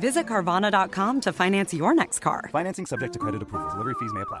Visit Carvana.com to finance your next car. Financing subject to credit approval. Delivery fees may apply.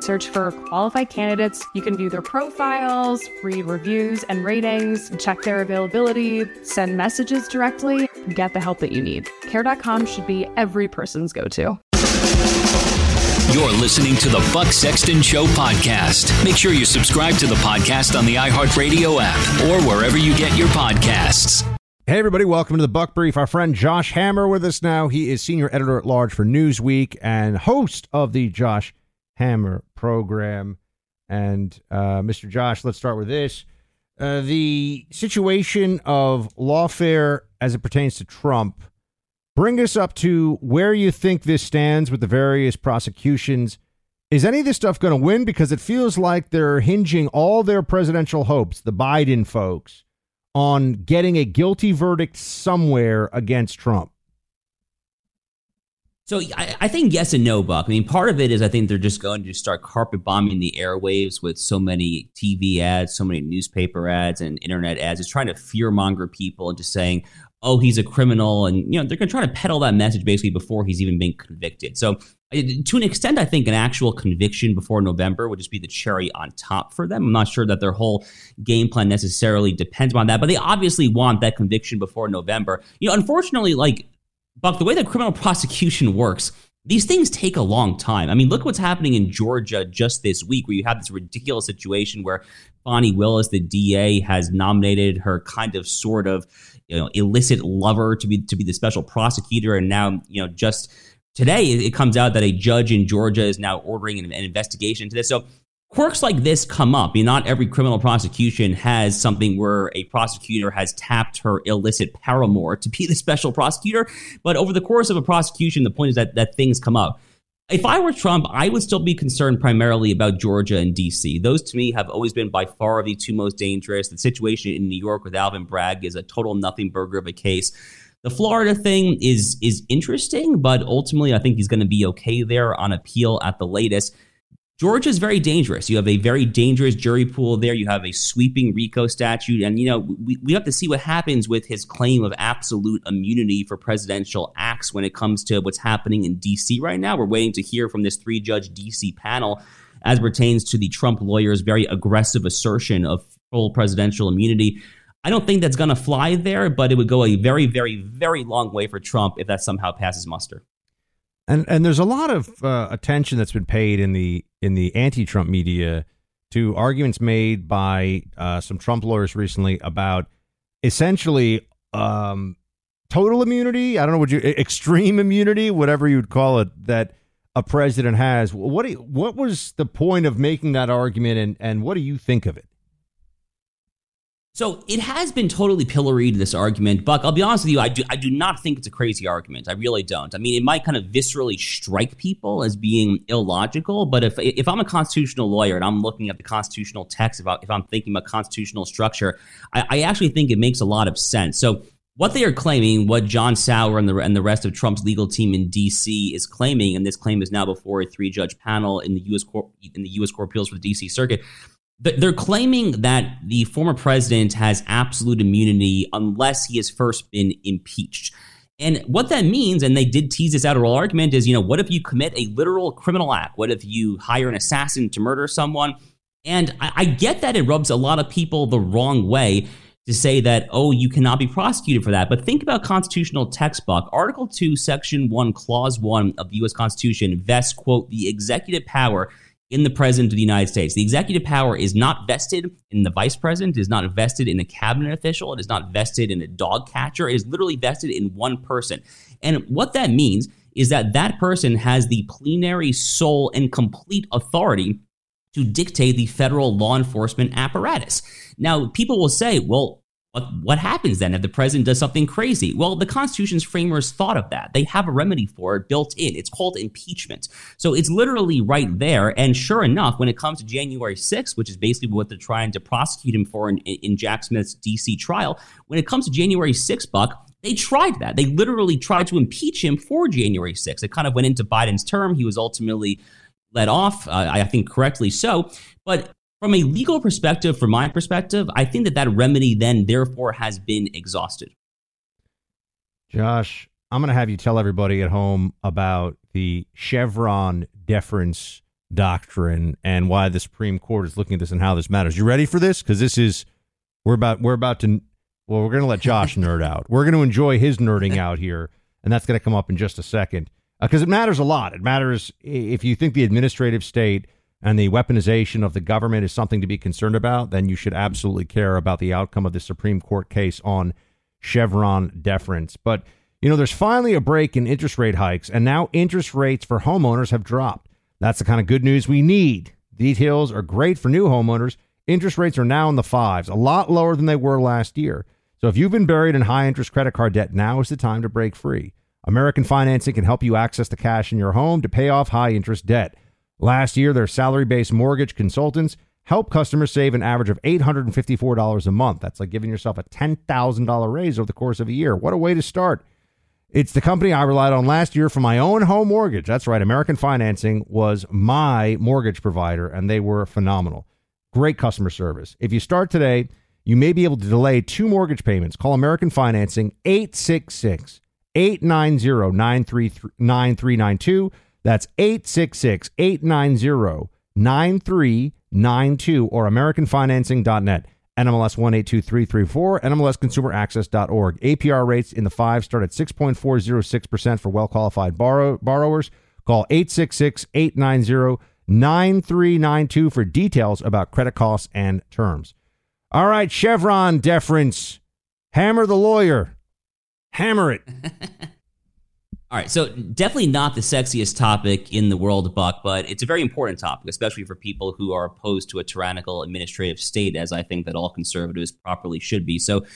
Search for qualified candidates. You can view their profiles, read reviews and ratings, check their availability, send messages directly, get the help that you need. Care.com should be every person's go to. You're listening to the Buck Sexton Show podcast. Make sure you subscribe to the podcast on the iHeartRadio app or wherever you get your podcasts. Hey, everybody, welcome to the Buck Brief. Our friend Josh Hammer with us now. He is senior editor at large for Newsweek and host of the Josh Hammer program. And uh, Mr. Josh, let's start with this. Uh, the situation of lawfare as it pertains to Trump. Bring us up to where you think this stands with the various prosecutions. Is any of this stuff going to win? Because it feels like they're hinging all their presidential hopes, the Biden folks, on getting a guilty verdict somewhere against Trump. So I, I, think yes and no, Buck. I mean, part of it is I think they're just going to start carpet bombing the airwaves with so many TV ads, so many newspaper ads, and internet ads. It's trying to fearmonger people and just saying, "Oh, he's a criminal," and you know they're going to try to peddle that message basically before he's even been convicted. So to an extent, I think an actual conviction before November would just be the cherry on top for them. I'm not sure that their whole game plan necessarily depends on that, but they obviously want that conviction before November. You know, unfortunately, like Buck, the way that criminal prosecution works, these things take a long time. I mean, look what's happening in Georgia just this week, where you have this ridiculous situation where Fani Willis, the DA, has nominated her kind of sort of you know illicit lover to be to be the special prosecutor, and now you know just today it comes out that a judge in Georgia is now ordering an, an investigation into this. So quirks like this come up. I mean, not every criminal prosecution has something where a prosecutor has tapped her illicit paramour to be the special prosecutor. But over the course of a prosecution, the point is that, that things come up. If I were Trump, I would still be concerned primarily about Georgia and DC. Those to me have always been by far the two most dangerous. The situation in New York with Alvin Bragg is a total nothing burger of a case. The Florida thing is is interesting, but ultimately I think he's going to be okay there on appeal at the latest. Georgia is very dangerous. You have a very dangerous jury pool there. You have a sweeping RICO statute. And, you know, we, we have to see what happens with his claim of absolute immunity for presidential acts when it comes to what's happening in D.C. right now. We're waiting to hear from this three judge D.C. panel as pertains to the Trump lawyer's very aggressive assertion of full presidential immunity. I don't think that's going to fly there, but it would go a very, very, very long way for Trump if that somehow passes muster. And and there's a lot of uh, attention that's been paid in the in the anti-Trump media to arguments made by uh, some Trump lawyers recently about essentially um, total immunity. I don't know what you extreme immunity, whatever you'd call it, that a president has. What you, what was the point of making that argument, and and what do you think of it? So it has been totally pilloried this argument, Buck. I'll be honest with you, I do I do not think it's a crazy argument. I really don't. I mean, it might kind of viscerally strike people as being illogical, but if if I'm a constitutional lawyer and I'm looking at the constitutional text, if, I, if I'm thinking about constitutional structure, I, I actually think it makes a lot of sense. So what they are claiming, what John Sauer and the and the rest of Trump's legal team in D.C. is claiming, and this claim is now before a three judge panel in the U.S. Court in the U.S. Court of Appeals for the D.C. Circuit they're claiming that the former president has absolute immunity unless he has first been impeached. And what that means, and they did tease this out of oral argument, is you know, what if you commit a literal criminal act? What if you hire an assassin to murder someone? And I, I get that it rubs a lot of people the wrong way to say that, oh, you cannot be prosecuted for that. But think about constitutional textbook. Article 2, Section 1, Clause 1 of the U.S. Constitution vests, quote, the executive power in the president of the United States. The executive power is not vested in the vice president, it is not vested in a cabinet official, it is not vested in a dog catcher, it is literally vested in one person. And what that means is that that person has the plenary sole and complete authority to dictate the federal law enforcement apparatus. Now, people will say, well, what, happens then if the president does something crazy? Well, the Constitution's framers thought of that. They have a remedy for it built in. It's called impeachment. So it's literally right there. And sure enough, when it comes to January 6th, which is basically what they're trying to prosecute him for in, in Jack Smith's DC trial, when it comes to January 6th, Buck, they tried that. They literally tried to impeach him for January 6th. It kind of went into Biden's term. He was ultimately let off, uh, I think correctly so. But from a legal perspective, from my perspective, I think that that remedy then therefore has been exhausted. Josh, I'm going to have you tell everybody at home about the Chevron deference doctrine and why the Supreme Court is looking at this and how this matters. You ready for this? Because this is we're about we're about to well, we're going to let Josh nerd out. We're going to enjoy his nerding out here, and that's going to come up in just a second because uh, it matters a lot. It matters if you think the administrative state and the weaponization of the government is something to be concerned about, then you should absolutely care about the outcome of the Supreme Court case on Chevron deference. But, you know, there's finally a break in interest rate hikes, and now interest rates for homeowners have dropped. That's the kind of good news we need. Details are great for new homeowners. Interest rates are now in the fives, a lot lower than they were last year. So if you've been buried in high interest credit card debt, now is the time to break free. American Financing can help you access the cash in your home to pay off high interest debt. Last year, their salary based mortgage consultants helped customers save an average of $854 a month. That's like giving yourself a $10,000 raise over the course of a year. What a way to start! It's the company I relied on last year for my own home mortgage. That's right. American Financing was my mortgage provider, and they were phenomenal. Great customer service. If you start today, you may be able to delay two mortgage payments. Call American Financing 866 890 9392 that's 866 890 9392 or AmericanFinancing.net. NMLS 182334, NMLSConsumerAccess.org. APR rates in the five start at 6.406% for well qualified borrow- borrowers. Call 866 890 9392 for details about credit costs and terms. All right, Chevron deference. Hammer the lawyer. Hammer it. All right, so definitely not the sexiest topic in the world, Buck, but it's a very important topic, especially for people who are opposed to a tyrannical administrative state, as I think that all conservatives properly should be. So,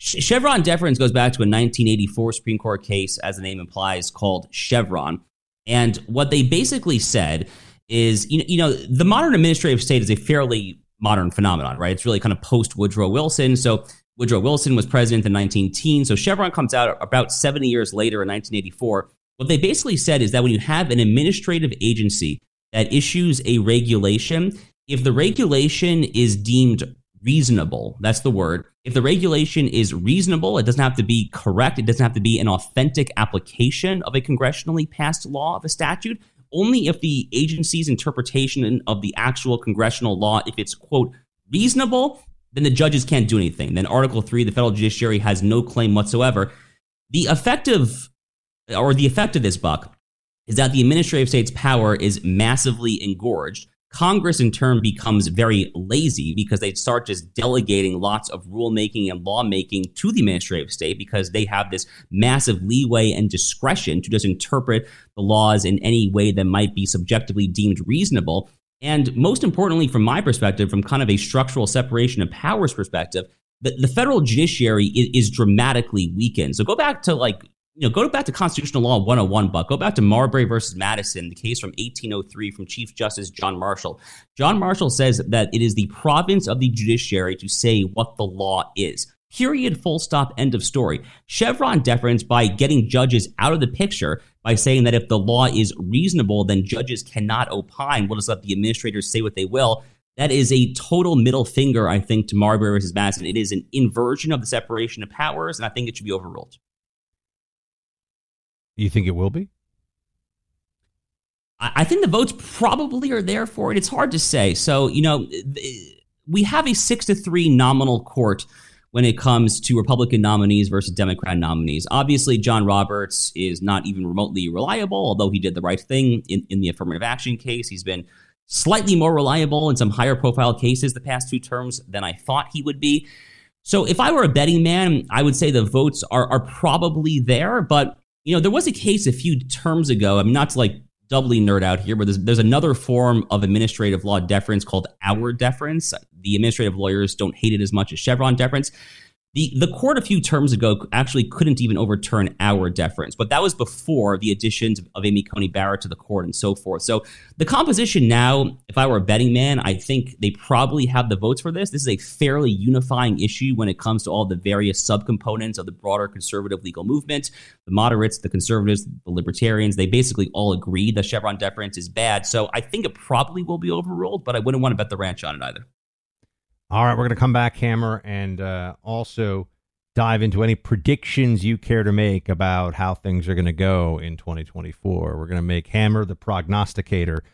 Chevron deference goes back to a 1984 Supreme Court case, as the name implies, called Chevron. And what they basically said is, you know, you know, the modern administrative state is a fairly modern phenomenon, right? It's really kind of post Woodrow Wilson. So Woodrow Wilson was president in 1910. So Chevron comes out about 70 years later in 1984. What they basically said is that when you have an administrative agency that issues a regulation, if the regulation is deemed reasonable, that's the word. If the regulation is reasonable, it doesn't have to be correct, it doesn't have to be an authentic application of a congressionally passed law of a statute. Only if the agency's interpretation of the actual congressional law, if it's quote reasonable, then the judges can't do anything. Then Article 3, the federal judiciary has no claim whatsoever. The effective or the effect of this buck is that the administrative state's power is massively engorged. Congress, in turn, becomes very lazy because they start just delegating lots of rulemaking and lawmaking to the administrative state because they have this massive leeway and discretion to just interpret the laws in any way that might be subjectively deemed reasonable. And most importantly, from my perspective, from kind of a structural separation of powers perspective, the, the federal judiciary is, is dramatically weakened. So go back to like you know, go back to Constitutional Law 101, Buck. Go back to Marbury versus Madison, the case from 1803 from Chief Justice John Marshall. John Marshall says that it is the province of the judiciary to say what the law is. Period, full stop, end of story. Chevron deference by getting judges out of the picture by saying that if the law is reasonable, then judges cannot opine. We'll just let the administrators say what they will. That is a total middle finger, I think, to Marbury versus Madison. It is an inversion of the separation of powers, and I think it should be overruled. You think it will be? I think the votes probably are there for it. It's hard to say. So, you know, we have a six to three nominal court when it comes to Republican nominees versus Democrat nominees. Obviously, John Roberts is not even remotely reliable, although he did the right thing in, in the affirmative action case. He's been slightly more reliable in some higher profile cases the past two terms than I thought he would be. So if I were a betting man, I would say the votes are, are probably there, but you know, there was a case a few terms ago. I mean, not to like doubly nerd out here, but there's, there's another form of administrative law deference called Auer deference. The administrative lawyers don't hate it as much as Chevron deference. The, the court a few terms ago actually couldn't even overturn Auer deference, but that was before the additions of Amy Coney Barrett to the court and so forth. So the composition now, if I were a betting man, I think they probably have the votes for this. This is a fairly unifying issue when it comes to all the various subcomponents of the broader conservative legal movement. The moderates, the conservatives, the libertarians, they basically all agree that Chevron deference is bad. So I think it probably will be overruled, but I wouldn't want to bet the ranch on it either. All right, we're going to come back, Hammer, and uh, also dive into any predictions you care to make about how things are going to go in 2024. We're going to make Hammer the prognosticator.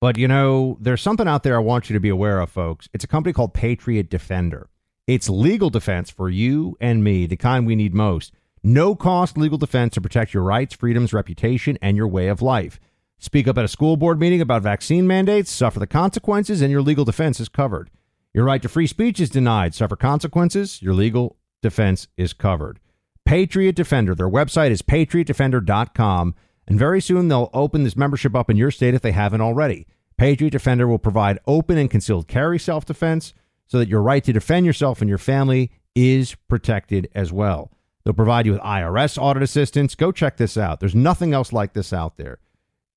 But, you know, there's something out there I want you to be aware of, folks. It's a company called Patriot Defender. It's legal defense for you and me, the kind we need most. No cost legal defense to protect your rights, freedoms, reputation, and your way of life. Speak up at a school board meeting about vaccine mandates, suffer the consequences, and your legal defense is covered. Your right to free speech is denied. Suffer consequences. Your legal defense is covered. Patriot Defender. Their website is patriotdefender.com. And very soon they'll open this membership up in your state if they haven't already. Patriot Defender will provide open and concealed carry self defense so that your right to defend yourself and your family is protected as well. They'll provide you with IRS audit assistance. Go check this out. There's nothing else like this out there.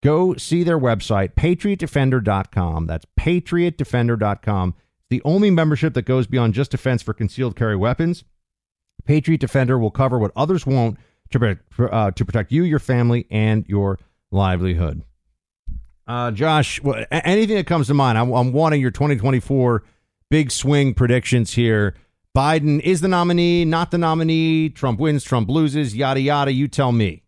Go see their website, patriotdefender.com. That's patriotdefender.com the only membership that goes beyond just defense for concealed carry weapons. Patriot Defender will cover what others won't to, uh, to protect you, your family, and your livelihood. Uh, Josh, anything that comes to mind? I'm, I'm wanting your 2024 big swing predictions here. Biden is the nominee, not the nominee. Trump wins, Trump loses, yada, yada. You tell me.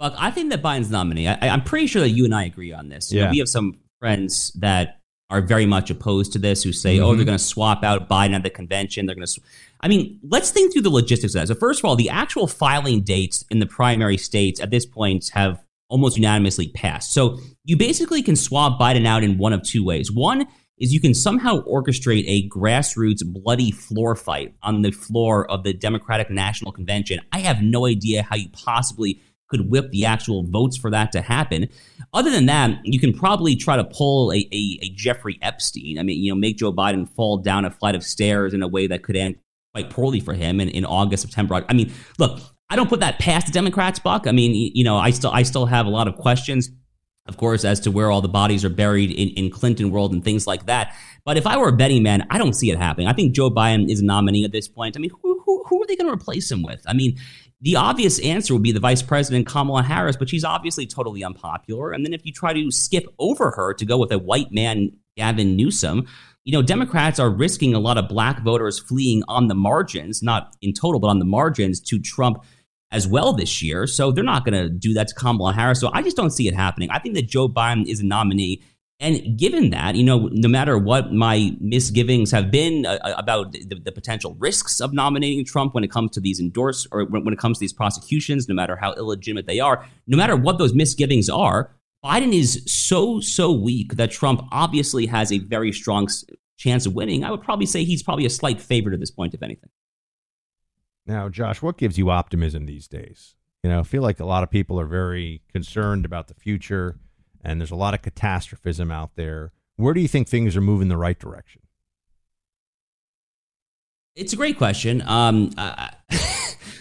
Look, I think that Biden's nominee. I, am pretty sure that you and I agree on this. You yeah. Know, we have some friends that are very much opposed to this who say, mm-hmm. oh, they're mm-hmm. going to swap out Biden at the convention. They're going to. Sw-. I mean, let's think through the logistics of that. So, first of all, the actual filing dates in the primary states at this point have almost unanimously passed. So, you basically can swap Biden out in one of two ways. One is you can somehow orchestrate a grassroots bloody floor fight on the floor of the Democratic National Convention. I have no idea how you possibly could whip the actual votes for that to happen. Other than that, you can probably try to pull a, a, a, Jeffrey Epstein. I mean, you know, make Joe Biden fall down a flight of stairs in a way that could end quite poorly for him in, in August, September. I mean, look, I don't put that past the Democrats, Buck. I mean, you know, I still I still have a lot of questions, of course, as to where all the bodies are buried in, in Clinton world and things like that. But if I were a betting man, I don't see it happening. I think Joe Biden is a nominee at this point. I mean, who, who, who are they going to replace him with? I mean, the obvious answer would be the vice president, Kamala Harris, but she's obviously totally unpopular. And then if you try to skip over her to go with a white man, Gavin Newsom, you know, Democrats are risking a lot of black voters fleeing on the margins, not in total, but on the margins to Trump as well this year. So they're not going to do that to Kamala Harris. So I just don't see it happening. I think that Joe Biden is a nominee. And given that, you know, no matter what my misgivings have been uh, uh about the, the, potential risks of nominating Trump when it comes to these endorse or when it comes to these prosecutions, no matter how illegitimate they are, no matter what those misgivings are, Biden is so so weak that Trump obviously has a very strong chance of winning. I would probably say he's probably a slight favorite at this point, if anything. Now, Josh, what gives you optimism these days? You know, I feel like a lot of people are very concerned about the future and there's a lot of catastrophism out there. Where do you think things are moving the right direction? It's a great question. Um, I,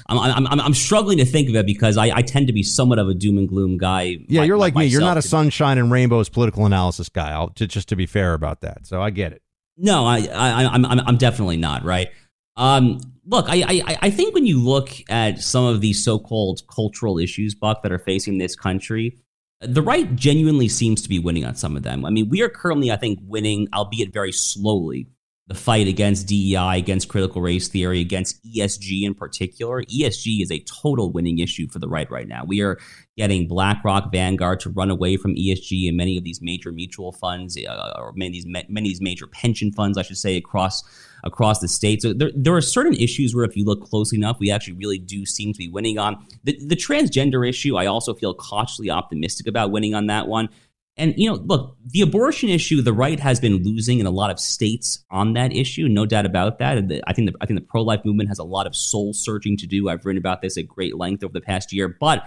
I'm, I'm, I'm, struggling to think of it because I, I, tend to be somewhat of a doom and gloom guy. Yeah, you're like me. You're not a sunshine and rainbows political analysis guy. I'll, to, just to be fair about that. So I get it. No, I, I, I'm, I'm, I'm definitely not. Right. Um, look, I, I, I think when you look at some of these so-called cultural issues, Buck, that are facing this country, the right genuinely seems to be winning on some of them. I mean, we are currently, I think, winning, albeit very slowly, the fight against DEI, against critical race theory, against ESG in particular. ESG is a total winning issue for the right right now. We are getting BlackRock, Vanguard to run away from ESG and many of these major mutual funds, uh, or many of these many of these major pension funds, I should say, across across the state. So there, there are certain issues where, if you look closely enough, we actually really do seem to be winning on the the transgender issue. I also feel cautiously optimistic about winning on that one. And you know, look, the abortion issue, the right has been losing in a lot of states on that issue, no doubt about that. I think the, I think the pro life movement has a lot of soul searching to do. I've written about this at great length over the past year, but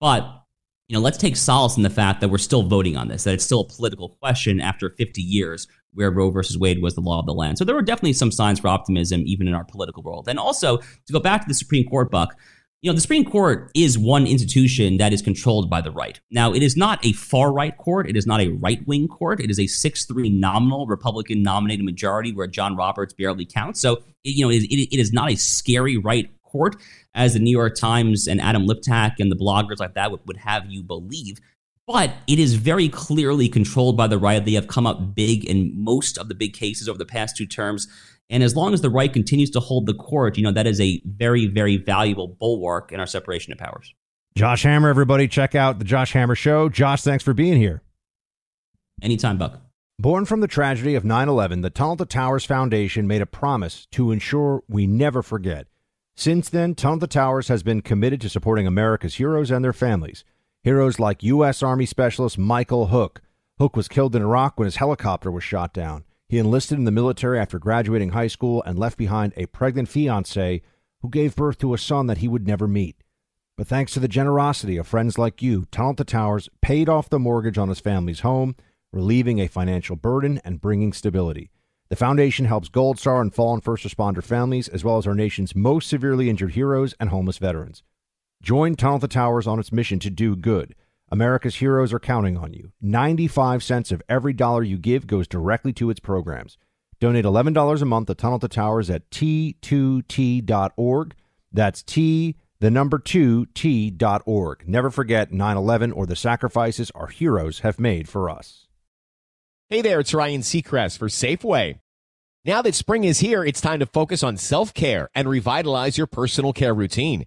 but you know, let's take solace in the fact that we're still voting on this, that it's still a political question after 50 years where Roe versus Wade was the law of the land. So there were definitely some signs for optimism even in our political world. And also to go back to the Supreme Court, Buck you know, the Supreme Court is one institution that is controlled by the right. Now, it is not a far right court. It is not a right wing court. It is a 6 3 nominal Republican nominated majority where John Roberts barely counts. So, you know, it, it, it is not a scary right court as the New York Times and Adam Liptak and the bloggers like that would, would have you believe. But it is very clearly controlled by the right. They have come up big in most of the big cases over the past two terms. And as long as the right continues to hold the court, you know, that is a very, very valuable bulwark in our separation of powers. Josh Hammer, everybody, check out the Josh Hammer Show. Josh, thanks for being here. Anytime, Buck. Born from the tragedy of 9 11, the Tunnel to Towers Foundation made a promise to ensure we never forget. Since then, Tunnel to Towers has been committed to supporting America's heroes and their families. Heroes like U.S. Army Specialist Michael Hook. Hook was killed in Iraq when his helicopter was shot down. He enlisted in the military after graduating high school and left behind a pregnant fiancee who gave birth to a son that he would never meet. But thanks to the generosity of friends like you, Tunnel to Towers paid off the mortgage on his family's home, relieving a financial burden and bringing stability. The foundation helps Gold Star and fallen first responder families, as well as our nation's most severely injured heroes and homeless veterans. Join Tunnel to Towers on its mission to do good. America's heroes are counting on you. 95 cents of every dollar you give goes directly to its programs. Donate $11 a month to Tunnel to Towers at t2t.org. That's T, the number 2, t.org. Never forget 9 11 or the sacrifices our heroes have made for us. Hey there, it's Ryan Seacrest for Safeway. Now that spring is here, it's time to focus on self care and revitalize your personal care routine.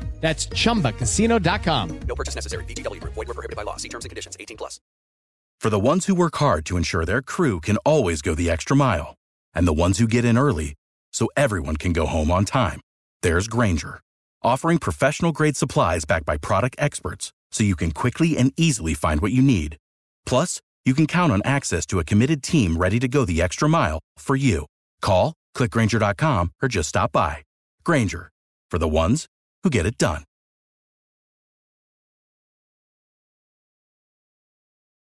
That's ChumbaCasino.com. No purchase necessary. VGW. Void were prohibited by law. See terms and conditions. 18 plus. For the ones who work hard to ensure their crew can always go the extra mile, and the ones who get in early so everyone can go home on time, there's Grainger, offering professional-grade supplies backed by product experts so you can quickly and easily find what you need. Plus, you can count on access to a committed team ready to go the extra mile for you. Call, clickgrainger.com, or just stop by. Grainger, for the ones who get it done.